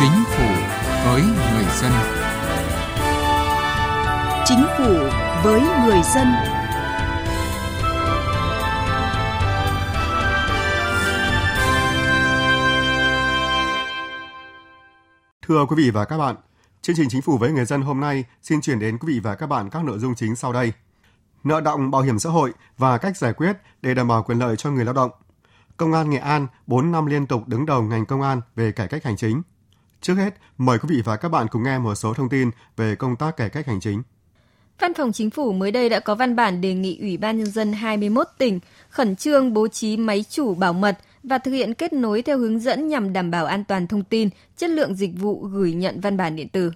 Chính phủ với người dân. Chính phủ với người dân. Thưa quý vị và các bạn, chương trình Chính phủ với người dân hôm nay xin chuyển đến quý vị và các bạn các nội dung chính sau đây. Nợ động bảo hiểm xã hội và cách giải quyết để đảm bảo quyền lợi cho người lao động. Công an Nghệ An 4 năm liên tục đứng đầu ngành công an về cải cách hành chính. Trước hết, mời quý vị và các bạn cùng nghe một số thông tin về công tác cải cách hành chính. Văn phòng Chính phủ mới đây đã có văn bản đề nghị Ủy ban Nhân dân 21 tỉnh khẩn trương bố trí máy chủ bảo mật và thực hiện kết nối theo hướng dẫn nhằm đảm bảo an toàn thông tin, chất lượng dịch vụ gửi nhận văn bản điện tử.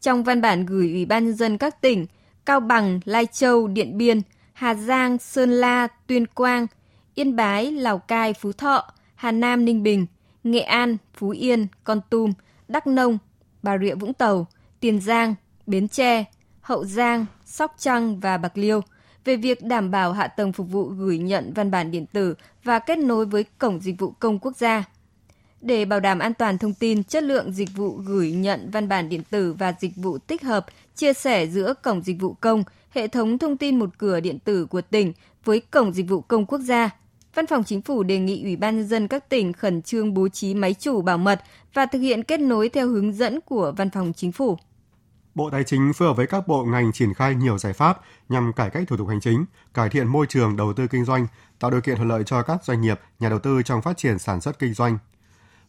Trong văn bản gửi Ủy ban Nhân dân các tỉnh Cao Bằng, Lai Châu, Điện Biên, Hà Giang, Sơn La, Tuyên Quang, Yên Bái, Lào Cai, Phú Thọ, Hà Nam, Ninh Bình, Nghệ An, Phú Yên, Con Tum, Đắk Nông, Bà Rịa Vũng Tàu, Tiền Giang, Bến Tre, Hậu Giang, Sóc Trăng và Bạc Liêu về việc đảm bảo hạ tầng phục vụ gửi nhận văn bản điện tử và kết nối với Cổng Dịch vụ Công Quốc gia. Để bảo đảm an toàn thông tin, chất lượng dịch vụ gửi nhận văn bản điện tử và dịch vụ tích hợp, chia sẻ giữa Cổng Dịch vụ Công, hệ thống thông tin một cửa điện tử của tỉnh với Cổng Dịch vụ Công Quốc gia – Văn phòng Chính phủ đề nghị Ủy ban nhân dân các tỉnh khẩn trương bố trí máy chủ bảo mật và thực hiện kết nối theo hướng dẫn của Văn phòng Chính phủ. Bộ Tài chính phối hợp với các bộ ngành triển khai nhiều giải pháp nhằm cải cách thủ tục hành chính, cải thiện môi trường đầu tư kinh doanh, tạo điều kiện thuận lợi cho các doanh nghiệp, nhà đầu tư trong phát triển sản xuất kinh doanh.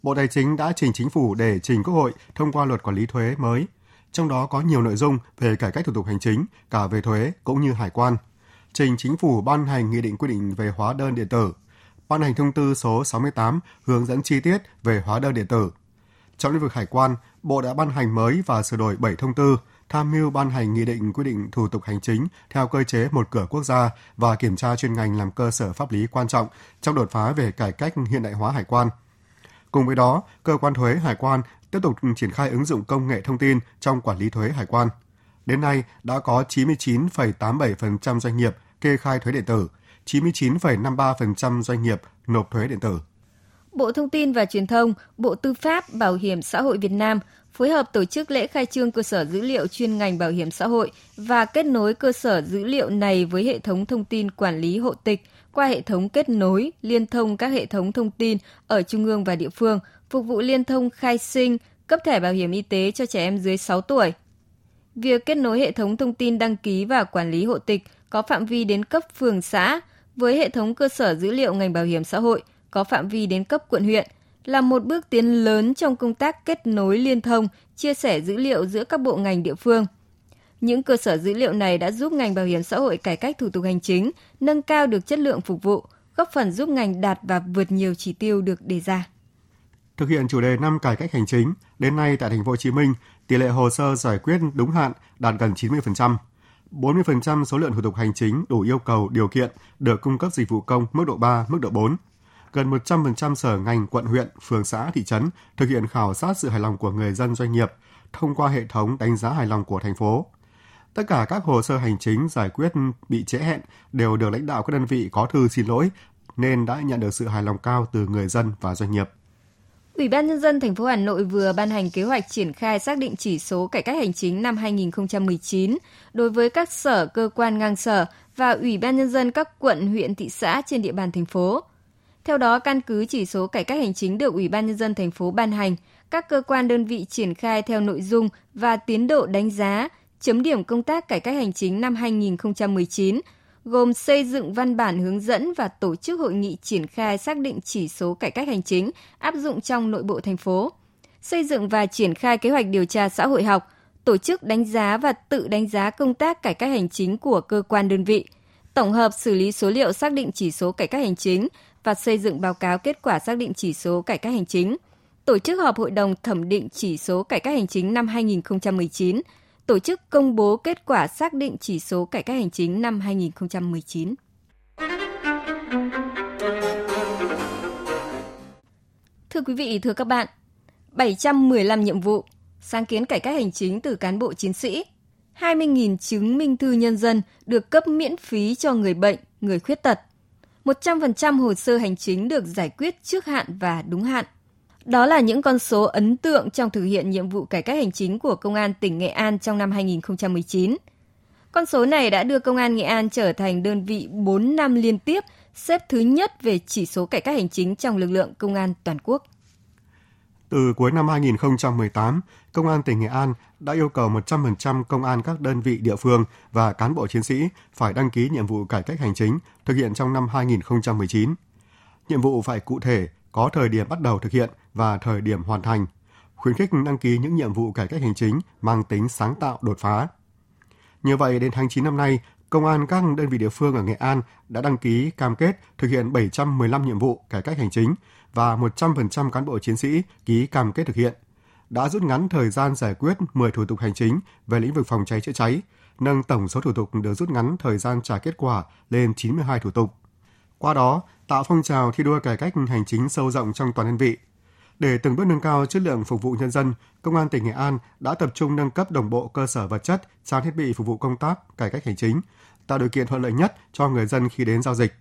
Bộ Tài chính đã trình chính phủ để trình Quốc hội thông qua luật quản lý thuế mới, trong đó có nhiều nội dung về cải cách thủ tục hành chính, cả về thuế cũng như hải quan – trình chính phủ ban hành nghị định quy định về hóa đơn điện tử, ban hành thông tư số 68 hướng dẫn chi tiết về hóa đơn điện tử. Trong lĩnh vực hải quan, Bộ đã ban hành mới và sửa đổi 7 thông tư, tham mưu ban hành nghị định quy định thủ tục hành chính theo cơ chế một cửa quốc gia và kiểm tra chuyên ngành làm cơ sở pháp lý quan trọng trong đột phá về cải cách hiện đại hóa hải quan. Cùng với đó, cơ quan thuế hải quan tiếp tục triển khai ứng dụng công nghệ thông tin trong quản lý thuế hải quan. Đến nay đã có 99,87% doanh nghiệp kê khai thuế điện tử, 99,53% doanh nghiệp nộp thuế điện tử. Bộ Thông tin và Truyền thông, Bộ Tư pháp, Bảo hiểm xã hội Việt Nam phối hợp tổ chức lễ khai trương cơ sở dữ liệu chuyên ngành bảo hiểm xã hội và kết nối cơ sở dữ liệu này với hệ thống thông tin quản lý hộ tịch qua hệ thống kết nối, liên thông các hệ thống thông tin ở trung ương và địa phương, phục vụ liên thông khai sinh, cấp thẻ bảo hiểm y tế cho trẻ em dưới 6 tuổi. Việc kết nối hệ thống thông tin đăng ký và quản lý hộ tịch có phạm vi đến cấp phường xã với hệ thống cơ sở dữ liệu ngành bảo hiểm xã hội có phạm vi đến cấp quận huyện là một bước tiến lớn trong công tác kết nối liên thông, chia sẻ dữ liệu giữa các bộ ngành địa phương. Những cơ sở dữ liệu này đã giúp ngành bảo hiểm xã hội cải cách thủ tục hành chính, nâng cao được chất lượng phục vụ, góp phần giúp ngành đạt và vượt nhiều chỉ tiêu được đề ra. Thực hiện chủ đề năm cải cách hành chính, đến nay tại thành phố Hồ Chí Minh, tỷ lệ hồ sơ giải quyết đúng hạn đạt gần 90%. 40% số lượng thủ tục hành chính đủ yêu cầu điều kiện được cung cấp dịch vụ công mức độ 3, mức độ 4. Gần 100% sở ngành, quận huyện, phường xã, thị trấn thực hiện khảo sát sự hài lòng của người dân doanh nghiệp thông qua hệ thống đánh giá hài lòng của thành phố. Tất cả các hồ sơ hành chính giải quyết bị trễ hẹn đều được lãnh đạo các đơn vị có thư xin lỗi nên đã nhận được sự hài lòng cao từ người dân và doanh nghiệp. Ủy ban nhân dân thành phố Hà Nội vừa ban hành kế hoạch triển khai xác định chỉ số cải cách hành chính năm 2019 đối với các sở cơ quan ngang sở và Ủy ban nhân dân các quận, huyện, thị xã trên địa bàn thành phố. Theo đó, căn cứ chỉ số cải cách hành chính được Ủy ban nhân dân thành phố ban hành, các cơ quan đơn vị triển khai theo nội dung và tiến độ đánh giá, chấm điểm công tác cải cách hành chính năm 2019 gồm xây dựng văn bản hướng dẫn và tổ chức hội nghị triển khai xác định chỉ số cải cách hành chính áp dụng trong nội bộ thành phố, xây dựng và triển khai kế hoạch điều tra xã hội học, tổ chức đánh giá và tự đánh giá công tác cải cách hành chính của cơ quan đơn vị, tổng hợp xử lý số liệu xác định chỉ số cải cách hành chính và xây dựng báo cáo kết quả xác định chỉ số cải cách hành chính, tổ chức họp hội đồng thẩm định chỉ số cải cách hành chính năm 2019, tổ chức công bố kết quả xác định chỉ số cải cách hành chính năm 2019. Thưa quý vị, thưa các bạn, 715 nhiệm vụ, sáng kiến cải cách hành chính từ cán bộ chiến sĩ, 20.000 chứng minh thư nhân dân được cấp miễn phí cho người bệnh, người khuyết tật. 100% hồ sơ hành chính được giải quyết trước hạn và đúng hạn. Đó là những con số ấn tượng trong thực hiện nhiệm vụ cải cách hành chính của Công an tỉnh Nghệ An trong năm 2019. Con số này đã đưa Công an Nghệ An trở thành đơn vị 4 năm liên tiếp xếp thứ nhất về chỉ số cải cách hành chính trong lực lượng công an toàn quốc. Từ cuối năm 2018, Công an tỉnh Nghệ An đã yêu cầu 100% công an các đơn vị địa phương và cán bộ chiến sĩ phải đăng ký nhiệm vụ cải cách hành chính thực hiện trong năm 2019. Nhiệm vụ phải cụ thể, có thời điểm bắt đầu thực hiện và thời điểm hoàn thành, khuyến khích đăng ký những nhiệm vụ cải cách hành chính mang tính sáng tạo đột phá. Như vậy, đến tháng 9 năm nay, Công an các đơn vị địa phương ở Nghệ An đã đăng ký cam kết thực hiện 715 nhiệm vụ cải cách hành chính và 100% cán bộ chiến sĩ ký cam kết thực hiện. Đã rút ngắn thời gian giải quyết 10 thủ tục hành chính về lĩnh vực phòng cháy chữa cháy, nâng tổng số thủ tục được rút ngắn thời gian trả kết quả lên 92 thủ tục. Qua đó, tạo phong trào thi đua cải cách hành chính sâu rộng trong toàn đơn vị. Để từng bước nâng cao chất lượng phục vụ nhân dân, Công an tỉnh Nghệ An đã tập trung nâng cấp đồng bộ cơ sở vật chất, trang thiết bị phục vụ công tác cải cách hành chính, tạo điều kiện thuận lợi nhất cho người dân khi đến giao dịch.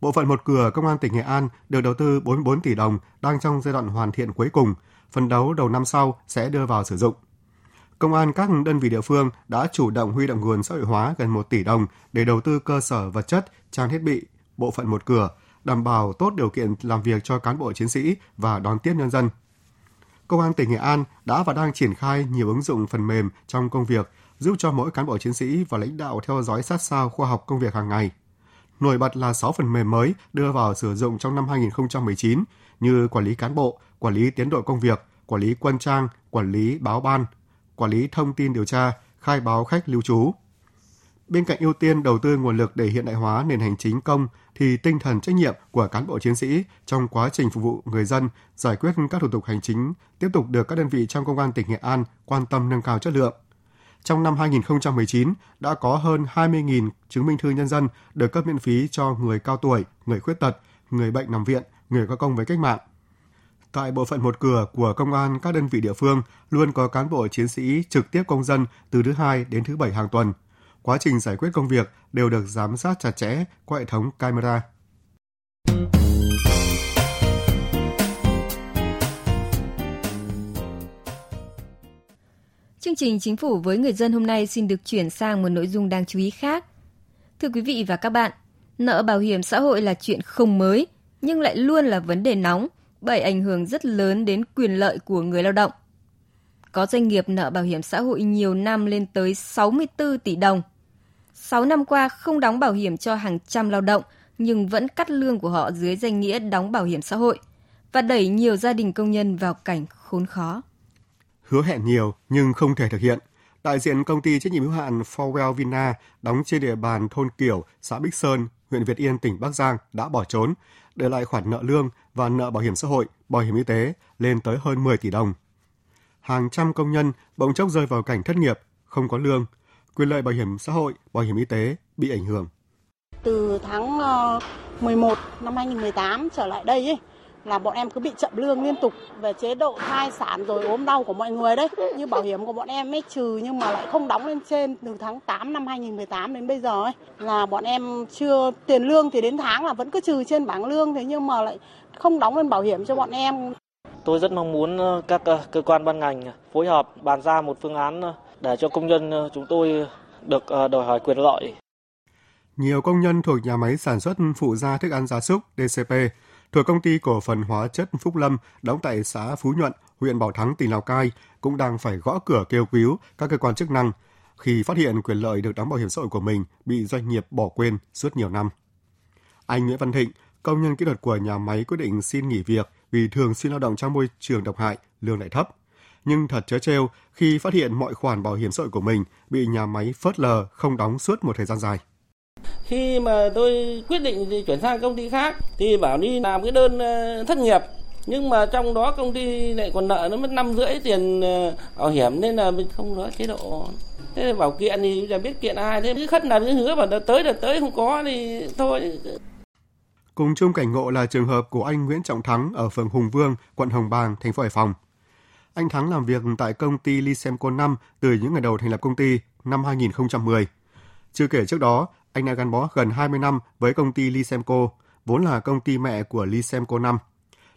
Bộ phận một cửa Công an tỉnh Nghệ An được đầu tư 44 tỷ đồng đang trong giai đoạn hoàn thiện cuối cùng, phần đấu đầu năm sau sẽ đưa vào sử dụng. Công an các đơn vị địa phương đã chủ động huy động nguồn xã hội hóa gần 1 tỷ đồng để đầu tư cơ sở vật chất, trang thiết bị, bộ phận một cửa, đảm bảo tốt điều kiện làm việc cho cán bộ chiến sĩ và đón tiếp nhân dân. Công an tỉnh Nghệ An đã và đang triển khai nhiều ứng dụng phần mềm trong công việc giúp cho mỗi cán bộ chiến sĩ và lãnh đạo theo dõi sát sao khoa học công việc hàng ngày. Nổi bật là 6 phần mềm mới đưa vào sử dụng trong năm 2019 như quản lý cán bộ, quản lý tiến độ công việc, quản lý quân trang, quản lý báo ban, quản lý thông tin điều tra, khai báo khách lưu trú. Bên cạnh ưu tiên đầu tư nguồn lực để hiện đại hóa nền hành chính công thì tinh thần trách nhiệm của cán bộ chiến sĩ trong quá trình phục vụ người dân, giải quyết các thủ tục hành chính tiếp tục được các đơn vị trong công an tỉnh Nghệ An quan tâm nâng cao chất lượng. Trong năm 2019, đã có hơn 20.000 chứng minh thư nhân dân được cấp miễn phí cho người cao tuổi, người khuyết tật, người bệnh nằm viện, người có công với cách mạng. Tại bộ phận một cửa của công an các đơn vị địa phương luôn có cán bộ chiến sĩ trực tiếp công dân từ thứ hai đến thứ bảy hàng tuần. Quá trình giải quyết công việc đều được giám sát chặt chẽ qua hệ thống camera. Chương trình Chính phủ với người dân hôm nay xin được chuyển sang một nội dung đáng chú ý khác. Thưa quý vị và các bạn, nợ bảo hiểm xã hội là chuyện không mới, nhưng lại luôn là vấn đề nóng bởi ảnh hưởng rất lớn đến quyền lợi của người lao động. Có doanh nghiệp nợ bảo hiểm xã hội nhiều năm lên tới 64 tỷ đồng. 6 năm qua không đóng bảo hiểm cho hàng trăm lao động nhưng vẫn cắt lương của họ dưới danh nghĩa đóng bảo hiểm xã hội và đẩy nhiều gia đình công nhân vào cảnh khốn khó hứa hẹn nhiều nhưng không thể thực hiện. Đại diện công ty trách nhiệm hữu hạn Forwell Vina đóng trên địa bàn thôn Kiểu, xã Bích Sơn, huyện Việt Yên, tỉnh Bắc Giang đã bỏ trốn, để lại khoản nợ lương và nợ bảo hiểm xã hội, bảo hiểm y tế lên tới hơn 10 tỷ đồng. Hàng trăm công nhân bỗng chốc rơi vào cảnh thất nghiệp, không có lương, quyền lợi bảo hiểm xã hội, bảo hiểm y tế bị ảnh hưởng. Từ tháng 11 ờ, năm 2018 trở lại đây ấy, là bọn em cứ bị chậm lương liên tục về chế độ thai sản rồi ốm đau của mọi người đấy. Như bảo hiểm của bọn em ấy trừ nhưng mà lại không đóng lên trên từ tháng 8 năm 2018 đến bây giờ ấy là bọn em chưa tiền lương thì đến tháng là vẫn cứ trừ trên bảng lương thế nhưng mà lại không đóng lên bảo hiểm cho bọn em. Tôi rất mong muốn ờ, các ờ, cơ quan ban ngành phối hợp bàn ra một phương án để cho công nhân ờ, chúng tôi được ờ, đòi hỏi quyền lợi. Nhiều công nhân thuộc nhà máy sản xuất phụ gia thức ăn gia súc DCP thuộc công ty cổ phần hóa chất Phúc Lâm đóng tại xã Phú Nhuận, huyện Bảo Thắng, tỉnh Lào Cai cũng đang phải gõ cửa kêu cứu các cơ quan chức năng khi phát hiện quyền lợi được đóng bảo hiểm xã hội của mình bị doanh nghiệp bỏ quên suốt nhiều năm. Anh Nguyễn Văn Thịnh, công nhân kỹ thuật của nhà máy quyết định xin nghỉ việc vì thường xuyên lao động trong môi trường độc hại, lương lại thấp. Nhưng thật chớ trêu khi phát hiện mọi khoản bảo hiểm xã hội của mình bị nhà máy phớt lờ không đóng suốt một thời gian dài. Khi mà tôi quyết định chuyển sang công ty khác thì bảo đi làm cái đơn ờ, thất nghiệp nhưng mà trong đó công ty lại còn nợ nó mất năm rưỡi tiền ờ, bảo hiểm nên là mình không có chế độ thế là bảo kiện thì giờ biết kiện ai thế cứ khất là cứ hứa bảo đợt tới đợt tới không có thì thôi Cùng chung cảnh ngộ là trường hợp của anh Nguyễn Trọng Thắng ở phường Hùng Vương, quận Hồng Bàng, thành phố Hải Phòng. Anh Thắng làm việc tại công ty Lisemco 5 từ những ngày đầu thành lập công ty năm 2010. Chưa kể trước đó, anh đã gắn bó gần 20 năm với công ty Lisemco, vốn là công ty mẹ của Lisemco 5.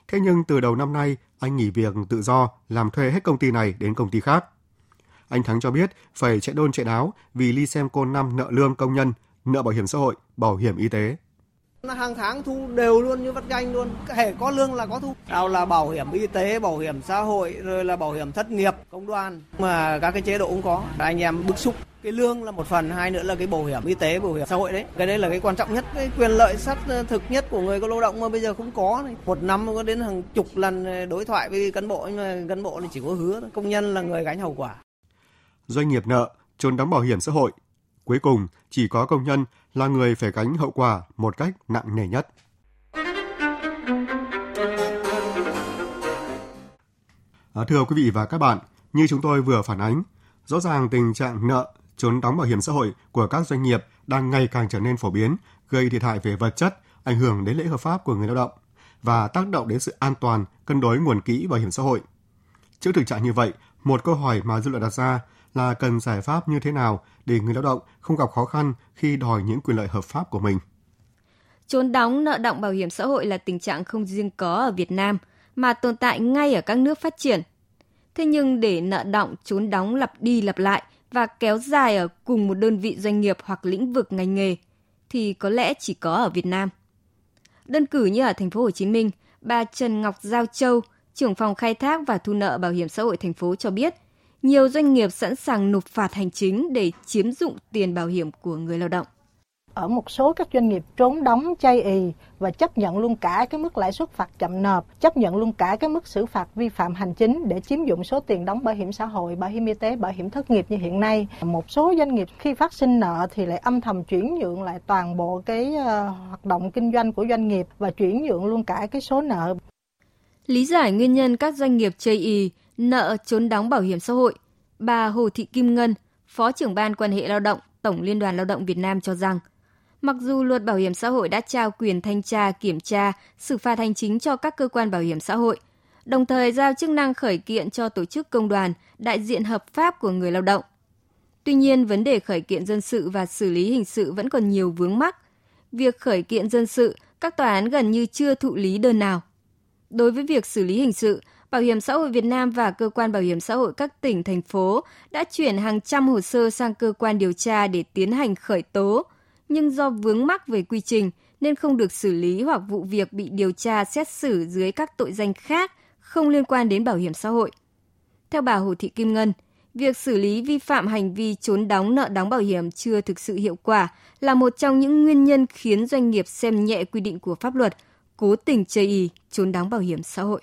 Thế nhưng từ đầu năm nay, Anh nghỉ việc tự do, làm thuê hết công ty này đến công ty khác. Anh Thắng cho biết phải chạy đôn chạy đáo vì Lisemco 5 nợ lương công nhân, nợ bảo hiểm xã hội, bảo hiểm y tế. Hàng tháng thu đều luôn như vắt ganh luôn, hệ có lương là có thu. Nào là bảo hiểm y tế, bảo hiểm xã hội, rồi là bảo hiểm thất nghiệp, công đoàn. Mà các cái chế độ cũng có. Anh em bức xúc cái lương là một phần hai nữa là cái bảo hiểm y tế bảo hiểm xã hội đấy cái đấy là cái quan trọng nhất cái quyền lợi sát thực nhất của người có lao động mà bây giờ không có này. một năm có đến hàng chục lần ờ, đối thoại với cán bộ nhưng mà cán bộ thì chỉ có hứa công nhân là người gánh hậu quả doanh nghiệp nợ trốn đóng bảo hiểm xã hội cuối cùng chỉ có công nhân là người phải gánh hậu quả một cách nặng nề nhất À, thưa quý vị và các bạn, như chúng tôi vừa phản ánh, rõ ràng tình trạng nợ trốn đóng bảo hiểm xã hội của các doanh nghiệp đang ngày càng trở nên phổ biến, gây thiệt hại về vật chất, ảnh hưởng đến lễ hợp pháp của người lao động và tác động đến sự an toàn, cân đối nguồn quỹ bảo hiểm xã hội. Trước thực trạng như vậy, một câu hỏi mà dư luận đặt ra là cần giải pháp như thế nào để người lao động không gặp khó khăn khi đòi những quyền lợi hợp pháp của mình. Trốn đóng nợ động bảo hiểm xã hội là tình trạng không riêng có ở Việt Nam mà tồn tại ngay ở các nước phát triển. Thế nhưng để nợ động trốn đóng lặp đi lặp lại và kéo dài ở cùng một đơn vị doanh nghiệp hoặc lĩnh vực ngành nghề thì có lẽ chỉ có ở Việt Nam. Đơn cử như ở thành phố Hồ Chí Minh, bà Trần Ngọc Giao Châu, trưởng phòng khai thác và thu nợ bảo hiểm xã hội thành phố cho biết, nhiều doanh nghiệp sẵn sàng nộp phạt hành chính để chiếm dụng tiền bảo hiểm của người lao động ở một số các doanh nghiệp trốn đóng chay ì và chấp nhận luôn cả cái mức lãi suất phạt chậm nộp, chấp nhận luôn cả cái mức xử phạt vi phạm hành chính để chiếm dụng số tiền đóng bảo hiểm xã hội, bảo hiểm y tế, bảo hiểm thất nghiệp như hiện nay. Một số doanh nghiệp khi phát sinh nợ thì lại âm thầm chuyển nhượng lại toàn bộ cái uh, hoạt động kinh doanh của doanh nghiệp và chuyển nhượng luôn cả cái số nợ. Lý giải nguyên nhân các doanh nghiệp chây ì, nợ trốn đóng bảo hiểm xã hội, bà Hồ Thị Kim Ngân, Phó trưởng ban quan hệ lao động, Tổng Liên đoàn Lao động Việt Nam cho rằng Mặc dù luật bảo hiểm xã hội đã trao quyền thanh tra, kiểm tra, xử phạt hành chính cho các cơ quan bảo hiểm xã hội, đồng thời giao chức năng khởi kiện cho tổ chức công đoàn, đại diện hợp pháp của người lao động. Tuy nhiên, vấn đề khởi kiện dân sự và xử lý hình sự vẫn còn nhiều vướng mắc. Việc khởi kiện dân sự, các tòa án gần như chưa thụ lý đơn nào. Đối với việc xử lý hình sự, Bảo hiểm xã hội Việt Nam và cơ quan bảo hiểm xã hội các tỉnh thành phố đã chuyển hàng trăm hồ sơ sang cơ quan điều tra để tiến hành khởi tố, nhưng do vướng mắc về quy trình nên không được xử lý hoặc vụ việc bị điều tra xét xử dưới các tội danh khác không liên quan đến bảo hiểm xã hội. Theo bà Hồ Thị Kim Ngân, việc xử lý vi phạm hành vi trốn đóng nợ đóng bảo hiểm chưa thực sự hiệu quả là một trong những nguyên nhân khiến doanh nghiệp xem nhẹ quy định của pháp luật, cố tình chây ý trốn đóng bảo hiểm xã hội.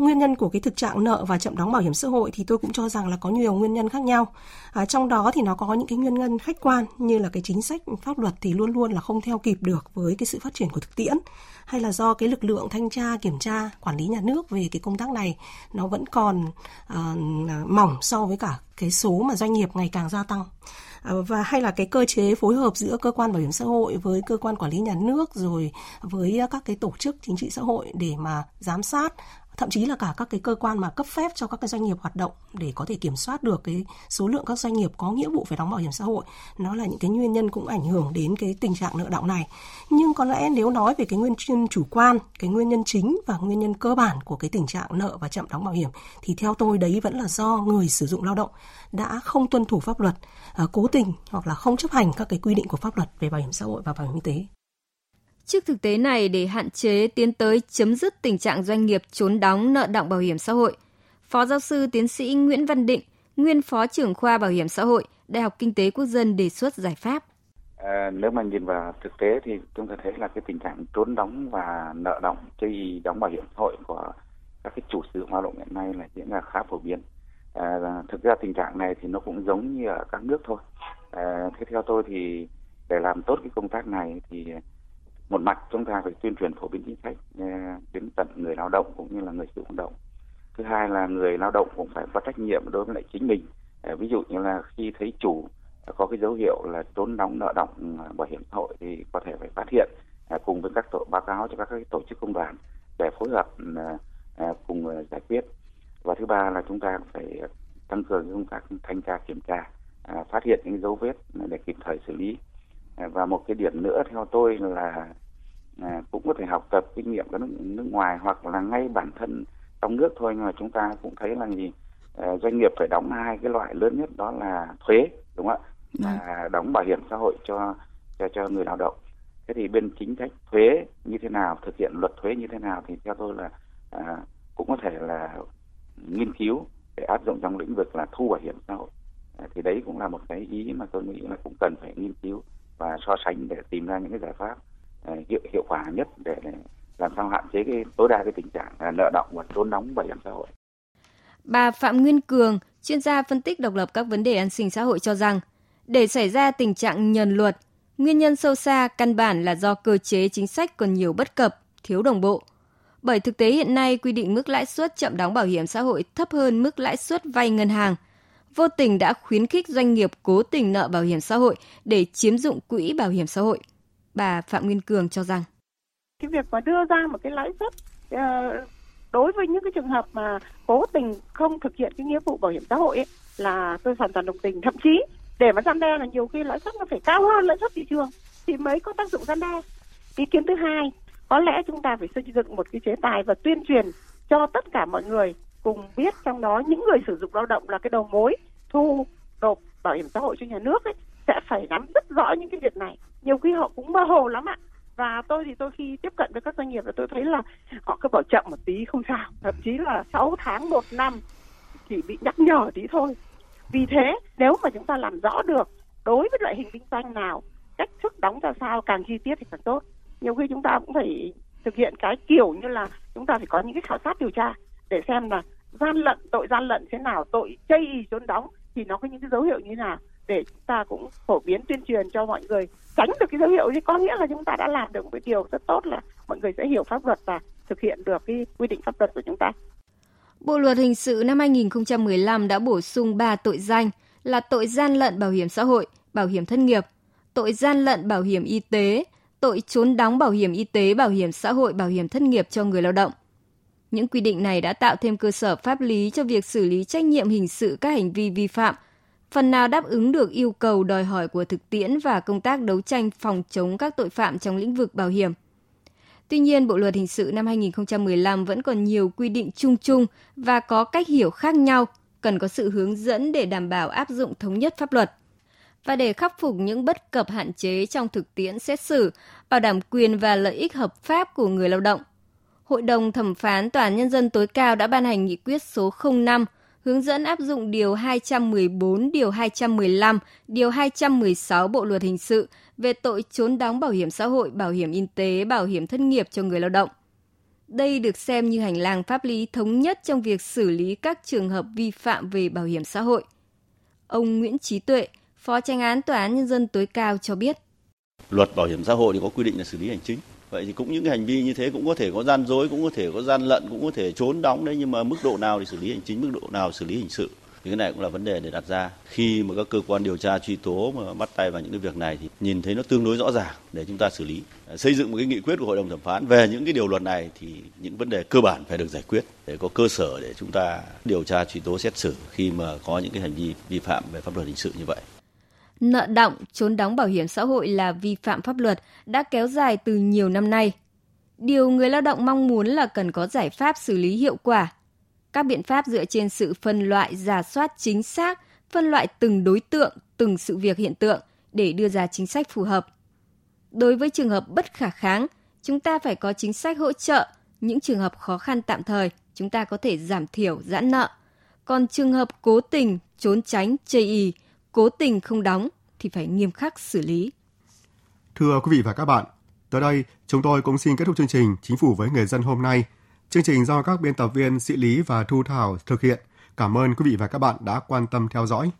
Nguyên nhân của cái thực trạng nợ và chậm đóng bảo hiểm xã hội thì tôi cũng cho rằng là có nhiều nguyên nhân khác nhau. À, trong đó thì nó có những cái nguyên nhân khách quan như là cái chính sách pháp luật thì luôn luôn là không theo kịp được với cái sự phát triển của thực tiễn hay là do cái lực lượng thanh tra kiểm tra quản lý nhà nước về cái công tác này nó vẫn còn à, mỏng so với cả cái số mà doanh nghiệp ngày càng gia tăng à, và hay là cái cơ chế phối hợp giữa cơ quan bảo hiểm xã hội với cơ quan quản lý nhà nước rồi với các cái tổ chức chính trị xã hội để mà giám sát thậm chí là cả các cái cơ quan mà cấp phép cho các cái doanh nghiệp hoạt động để có thể kiểm soát được cái số lượng các doanh nghiệp có nghĩa vụ phải đóng bảo hiểm xã hội. Nó là những cái nguyên nhân cũng ảnh hưởng đến cái tình trạng nợ động này. Nhưng có lẽ nếu nói về cái nguyên nhân chủ quan, cái nguyên nhân chính và nguyên nhân cơ bản của cái tình trạng nợ và chậm đóng bảo hiểm, thì theo tôi đấy vẫn là do người sử dụng lao động đã không tuân thủ pháp luật ờ, cố tình hoặc là không chấp hành các cái quy định của pháp luật về bảo hiểm xã hội và bảo hiểm y tế. Trước thực tế này, để hạn chế tiến tới chấm dứt tình trạng doanh nghiệp trốn đóng nợ động bảo hiểm xã hội, Phó giáo sư tiến sĩ Nguyễn Văn Định, nguyên Phó trưởng khoa Bảo hiểm xã hội, Đại học Kinh tế Quốc dân đề xuất giải pháp. À, nếu mà nhìn vào thực tế thì chúng ta thấy là cái tình trạng trốn đóng và nợ động chi đóng bảo hiểm xã hội của các cái chủ sử hoạt lao động hiện nay là diễn ra khá phổ biến. À, thực ra tình trạng này thì nó cũng giống như ở các nước thôi. À, thế theo tôi thì để làm tốt cái công tác này thì một mặt chúng ta phải tuyên truyền phổ biến chính sách ờ, đến tận người lao động cũng như là người sử dụng động. Thứ hai là người lao động cũng phải có trách nhiệm đối với lại chính mình. Ờ, ví dụ như là khi thấy chủ có cái dấu hiệu là trốn đóng nợ động ờ, bảo hiểm xã hội thì có thể phải phát hiện cùng với các tổ, báo cáo cho các tổ chức công đoàn để phối hợp cùng giải quyết. Và thứ ba là chúng ta phải tăng cường công tác thanh tra kiểm tra phát hiện những dấu vết để kịp thời xử lý và một cái điểm nữa theo tôi là à, cũng có thể học tập kinh nghiệm của nước, nước ngoài hoặc là ngay bản thân trong nước thôi. Nhưng mà chúng ta cũng thấy là gì? Uh, doanh nghiệp phải đóng hai cái loại lớn nhất đó là thuế đúng không ạ? À, đóng bảo hiểm xã hội cho cho cho người lao động. Thế thì bên chính sách thuế như thế nào thực hiện luật thuế như thế nào thì theo tôi là à, cũng có thể là nghiên cứu để áp dụng trong lĩnh vực là thu bảo hiểm xã hội. À, thì đấy cũng là một cái ý mà tôi nghĩ là cũng cần phải nghiên cứu và so sánh để tìm ra những cái giải pháp ờ, hiệu hiệu quả nhất để, để làm sao hạn chế cái tối đa cái tình trạng nợ động và trốn đóng bảo hiểm xã hội. Bà Phạm Nguyên Cường, chuyên gia phân tích độc lập các vấn đề an sinh xã hội cho rằng, để xảy ra tình trạng nhờn luật, nguyên nhân sâu xa căn bản là do cơ chế chính sách còn nhiều bất cập, thiếu đồng bộ. Bởi thực tế hiện nay quy định mức lãi suất chậm đóng bảo hiểm xã hội thấp hơn mức lãi suất vay ngân hàng, vô tình đã khuyến khích doanh nghiệp cố tình nợ bảo hiểm xã hội để chiếm dụng quỹ bảo hiểm xã hội. Bà Phạm Nguyên Cường cho rằng. Cái việc mà đưa ra một cái lãi suất ờ, đối với những cái trường hợp mà cố tình không thực hiện cái nghĩa vụ bảo hiểm xã hội ấy, là tôi hoàn toàn đồng tình. Thậm chí để mà gian đe là nhiều khi lãi suất nó phải cao hơn lãi suất thị trường thì mới có tác dụng gian đe. Ý kiến thứ hai có lẽ chúng ta phải xây dựng một cái chế tài và tuyên truyền cho tất cả mọi người cùng biết trong đó những người sử dụng lao động là cái đầu mối thu nộp bảo hiểm xã hội cho nhà nước ấy, sẽ phải nắm rất rõ những cái việc này. Nhiều khi họ cũng mơ hồ lắm ạ. Và tôi thì tôi khi tiếp cận với các doanh nghiệp là tôi thấy là họ cứ bảo chậm một tí, không sao. Thậm chí là 6 tháng một năm chỉ bị nhắc nhở tí thôi. Vì thế, nếu mà chúng ta làm rõ được đối với loại hình kinh doanh nào, cách thức đóng ra sao, càng chi tiết thì càng tốt. Nhiều khi chúng ta cũng phải thực hiện cái kiểu như là chúng ta phải có những cái khảo sát điều tra để xem là gian lận tội gian lận thế nào tội chây ý trốn đóng thì nó có những cái dấu hiệu như thế nào để chúng ta cũng phổ biến tuyên truyền cho mọi người tránh được cái dấu hiệu thì có nghĩa là chúng ta đã làm được một cái điều rất tốt là mọi người sẽ hiểu pháp luật và thực hiện được cái quy định pháp luật của chúng ta. Bộ luật hình sự năm 2015 đã bổ sung 3 tội danh là tội gian lận bảo hiểm xã hội, bảo hiểm thất nghiệp, tội gian lận bảo hiểm y tế, tội trốn đóng bảo hiểm y tế, bảo hiểm xã hội, bảo hiểm thất nghiệp cho người lao động. Những quy định này đã tạo thêm cơ sở pháp lý cho việc xử lý trách nhiệm hình sự các hành vi vi phạm, phần nào đáp ứng được yêu cầu đòi hỏi của thực tiễn và công tác đấu tranh phòng chống các tội phạm trong lĩnh vực bảo hiểm. Tuy nhiên, Bộ luật hình sự năm 2015 vẫn còn nhiều quy định chung chung và có cách hiểu khác nhau, cần có sự hướng dẫn để đảm bảo áp dụng thống nhất pháp luật. Và để khắc phục những bất cập hạn chế trong thực tiễn xét xử, bảo đảm quyền và lợi ích hợp pháp của người lao động, Hội đồng thẩm phán Tòa án Nhân dân tối cao đã ban hành nghị quyết số 05 hướng dẫn áp dụng Điều 214, Điều 215, Điều 216 Bộ Luật Hình sự về tội trốn đóng bảo hiểm xã hội, bảo hiểm y tế, bảo hiểm thất nghiệp cho người lao động. Đây được xem như hành lang pháp lý thống nhất trong việc xử lý các trường hợp vi phạm về bảo hiểm xã hội. Ông Nguyễn Trí Tuệ, Phó tranh án Tòa án Nhân dân tối cao cho biết. Luật bảo hiểm xã hội thì có quy định là xử lý hành chính vậy thì cũng những cái hành vi như thế cũng có thể có gian dối, cũng có thể có gian lận, cũng có thể trốn đóng đấy, nhưng mà mức độ nào thì xử lý hành chính, mức độ nào xử lý hình sự. Thì cái này cũng là vấn đề để đặt ra. Khi mà các cơ quan điều tra truy tố mà bắt tay vào những cái việc này thì nhìn thấy nó tương đối rõ ràng để chúng ta xử lý. À, xây dựng một cái nghị quyết của hội đồng thẩm phán về những cái điều luật này thì những vấn đề cơ bản phải được giải quyết để có cơ sở để chúng ta điều tra truy tố xét xử khi mà có những cái hành vi vi phạm về pháp luật hình sự như vậy nợ động, trốn đóng bảo hiểm xã hội là vi phạm pháp luật đã kéo dài từ nhiều năm nay. Điều người lao động mong muốn là cần có giải pháp xử lý hiệu quả. Các biện pháp dựa trên sự phân loại, giả soát chính xác, phân loại từng đối tượng, từng sự việc hiện tượng để đưa ra chính sách phù hợp. Đối với trường hợp bất khả kháng, chúng ta phải có chính sách hỗ trợ. Những trường hợp khó khăn tạm thời, chúng ta có thể giảm thiểu, giãn nợ. Còn trường hợp cố tình, trốn tránh, chây ý, cố tình không đóng thì phải nghiêm khắc xử lý. Thưa quý vị và các bạn, tới đây chúng tôi cũng xin kết thúc chương trình Chính phủ với người dân hôm nay. Chương trình do các biên tập viên Sĩ Lý và Thu Thảo thực hiện. Cảm ơn quý vị và các bạn đã quan tâm theo dõi.